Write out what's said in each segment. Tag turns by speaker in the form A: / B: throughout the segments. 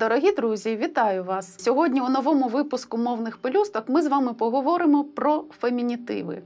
A: Дорогі друзі, вітаю вас! Сьогодні у новому випуску мовних пелюсток ми з вами поговоримо про фемінітиви.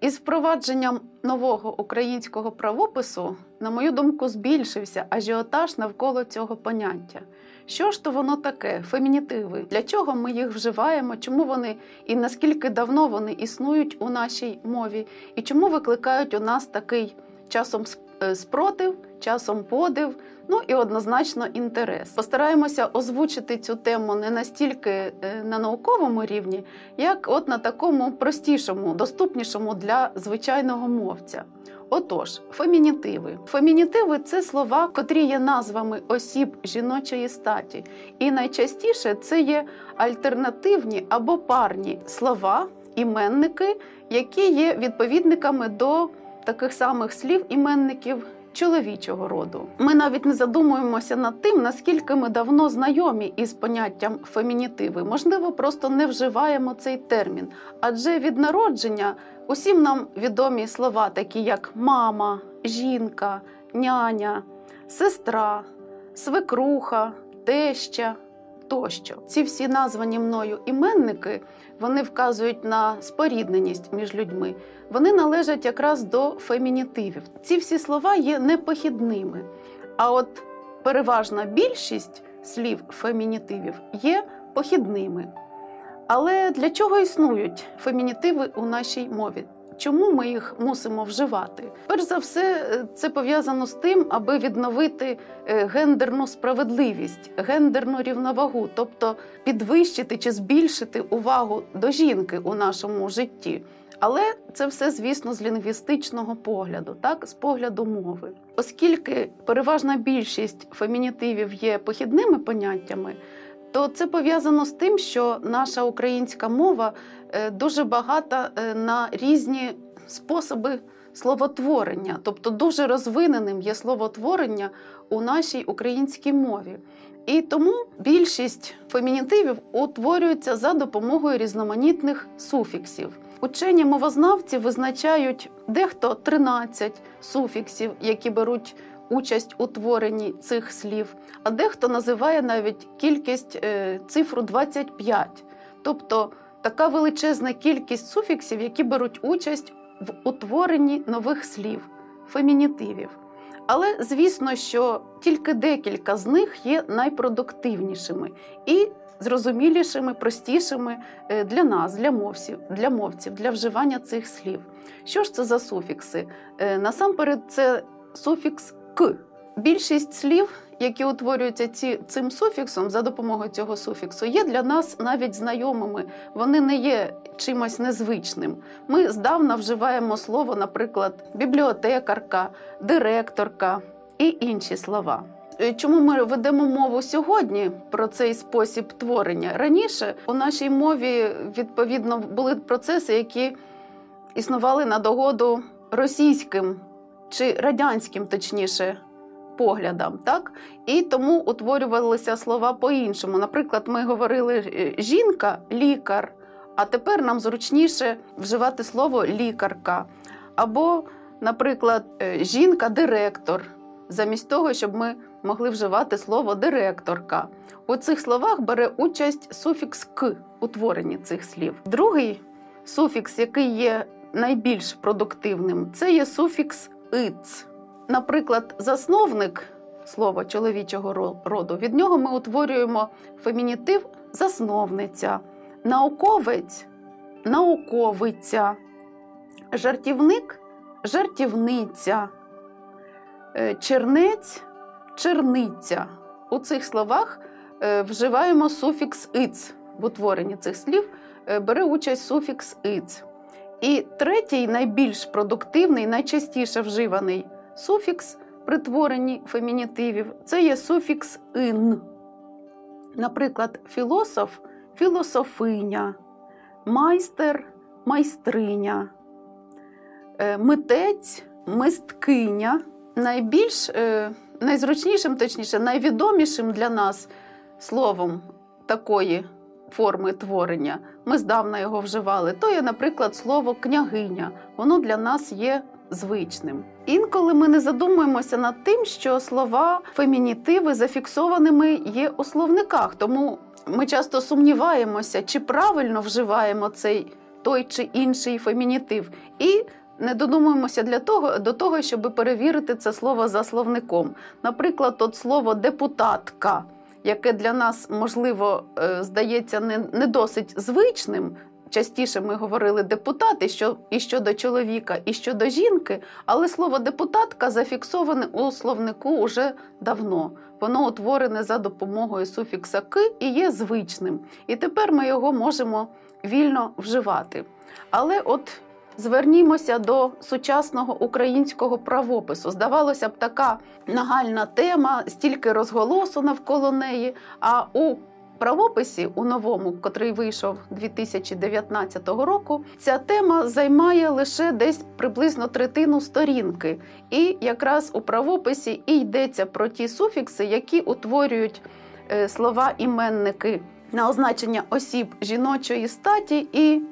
A: Із впровадженням нового українського правопису, на мою думку, збільшився ажіотаж навколо цього поняття. Що ж то воно таке? Фемінітиви? Для чого ми їх вживаємо? Чому вони і наскільки давно вони існують у нашій мові? І чому викликають у нас такий часом спротив, часом подив? Ну і однозначно інтерес. Постараємося озвучити цю тему не настільки е, на науковому рівні, як от на такому простішому, доступнішому для звичайного мовця. Отож, фемінітиви. Фемінітиви це слова, котрі є назвами осіб жіночої статі, і найчастіше це є альтернативні або парні слова, іменники, які є відповідниками до таких самих слів іменників чоловічого роду. Ми навіть не задумуємося над тим, наскільки ми давно знайомі із поняттям фемінітиви. Можливо, просто не вживаємо цей термін, адже від народження усім нам відомі слова, такі як мама, жінка, няня, сестра, свекруха, теща. Тощо ці всі названі мною іменники вони вказують на спорідненість між людьми. Вони належать якраз до фемінітивів. Ці всі слова є непохідними. А от переважна більшість слів фемінітивів є похідними. Але для чого існують фемінітиви у нашій мові? Чому ми їх мусимо вживати? Перш за все, це пов'язано з тим, аби відновити е, гендерну справедливість, гендерну рівновагу, тобто підвищити чи збільшити увагу до жінки у нашому житті. Але це все, звісно, з лінгвістичного погляду, так, з погляду мови. Оскільки переважна більшість фемінітивів є похідними поняттями, то це пов'язано з тим, що наша українська мова е, дуже багата е, на різні способи словотворення, тобто дуже розвиненим є словотворення у нашій українській мові. І тому більшість фемінітивів утворюються за допомогою різноманітних суфіксів. Учені мовознавці визначають дехто 13 суфіксів, які беруть участь у творенні цих слів, а дехто називає навіть кількість е, цифру 25, тобто така величезна кількість суфіксів, які беруть участь в утворенні нових слів, фемінітивів. Але звісно, що тільки декілька з них є найпродуктивнішими і зрозумілішими, простішими е, для нас, для мовців, для мовців, для вживання цих слів. Що ж це за суфікси? Е, насамперед, це суфікс к. Більшість слів, які утворюються ці, цим суфіксом за допомогою цього суфіксу, є для нас навіть знайомими. Вони не є чимось незвичним. Ми здавна вживаємо слово, наприклад, бібліотекарка, директорка і інші слова. Е, чому ми ведемо мову сьогодні про цей спосіб творення? Раніше у нашій мові відповідно були процеси, які існували на догоду російським чи радянським, точніше, поглядам, так і тому утворювалися слова по-іншому. Наприклад, ми говорили е, жінка, лікар, а тепер нам зручніше вживати слово лікарка. Або, наприклад, е, жінка-директор, замість того, щоб ми могли вживати слово директорка. У цих словах бере участь суфікс к у творенні цих слів. Другий суфікс, який є найбільш продуктивним, це є суфікс иц. Наприклад, засновник слова чоловічого роду, від нього ми утворюємо фемінітив засновниця, науковець науковиця, жартівник жартівниця, е, чернець черниця. У цих словах е, вживаємо суфікс иц в утворенні цих слів, е, бере участь суфікс иц. І третій, найбільш продуктивний, найчастіше вживаний суфікс при творенні фемінітивів це є суфікс ин. Наприклад, філософ філософиня, майстер майстриня, е, митець мисткиня. Найбільш е, найзручнішим, точніше, найвідомішим для нас словом такої форми творення, ми здавна його вживали, то є, наприклад, слово княгиня. Воно для нас є звичним. Інколи ми не задумуємося над тим, що слова фемінітиви зафіксованими є у словниках, тому ми часто сумніваємося, чи правильно вживаємо цей той чи інший фемінітив, і не додумуємося для того, до того, щоб перевірити це слово за словником. Наприклад, от слово депутатка, яке для нас, можливо, е, здається не, не досить звичним. Частіше ми говорили депутати що і щодо чоловіка, і щодо жінки, але слово депутатка зафіксоване у словнику уже давно. Воно утворене за допомогою суфікса ки і є звичним. І тепер ми його можемо вільно вживати. Але от звернімося до сучасного українського правопису. Здавалося б, така нагальна тема, стільки розголосу навколо неї. А у правописі, у новому, котрий вийшов 2019 року, ця тема займає лише десь приблизно третину сторінки. І якраз у правописі і йдеться про ті суфікси, які утворюють е, слова іменники на означення осіб жіночої статі, і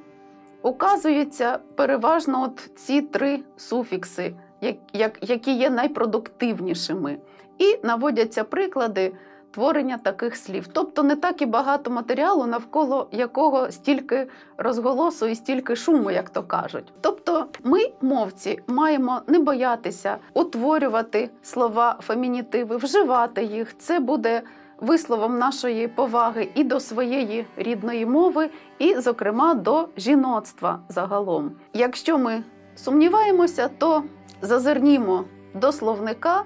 A: указуються переважно от ці три суфікси, як, як, які є найпродуктивнішими, і наводяться приклади творення таких слів. Тобто не так і багато матеріалу, навколо якого стільки розголосу і стільки шуму, як то кажуть. Тобто, ми, мовці, маємо не боятися утворювати слова фемінітиви, вживати їх. Це буде висловом нашої поваги і до своєї рідної мови, і, зокрема, до жіноцтва загалом. Якщо ми сумніваємося, то зазирнімо до словника,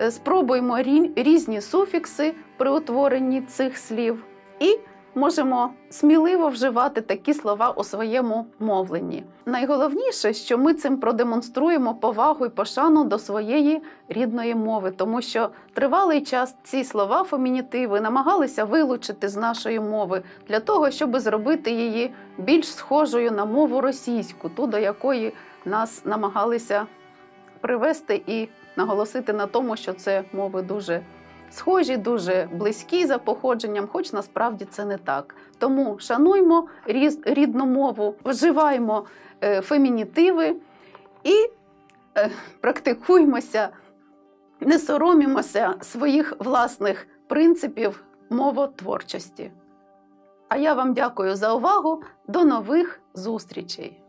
A: е, спробуємо різні суфікси при утворенні цих слів і можемо сміливо вживати такі слова у своєму мовленні. Найголовніше, що ми цим продемонструємо повагу і пошану до своєї рідної мови, тому що тривалий час ці слова фемінітиви намагалися вилучити з нашої мови для того, щоб зробити її більш схожою на мову російську, ту до якої нас намагалися привести і наголосити на тому, що це мови дуже схожі, дуже близькі за походженням, хоч насправді це не так. Тому шануймо рідну мову, вживаємо е, фемінітиви і е, практикуймося, не соромімося своїх власних принципів мовотворчості. А я вам дякую за увагу. До нових зустрічей!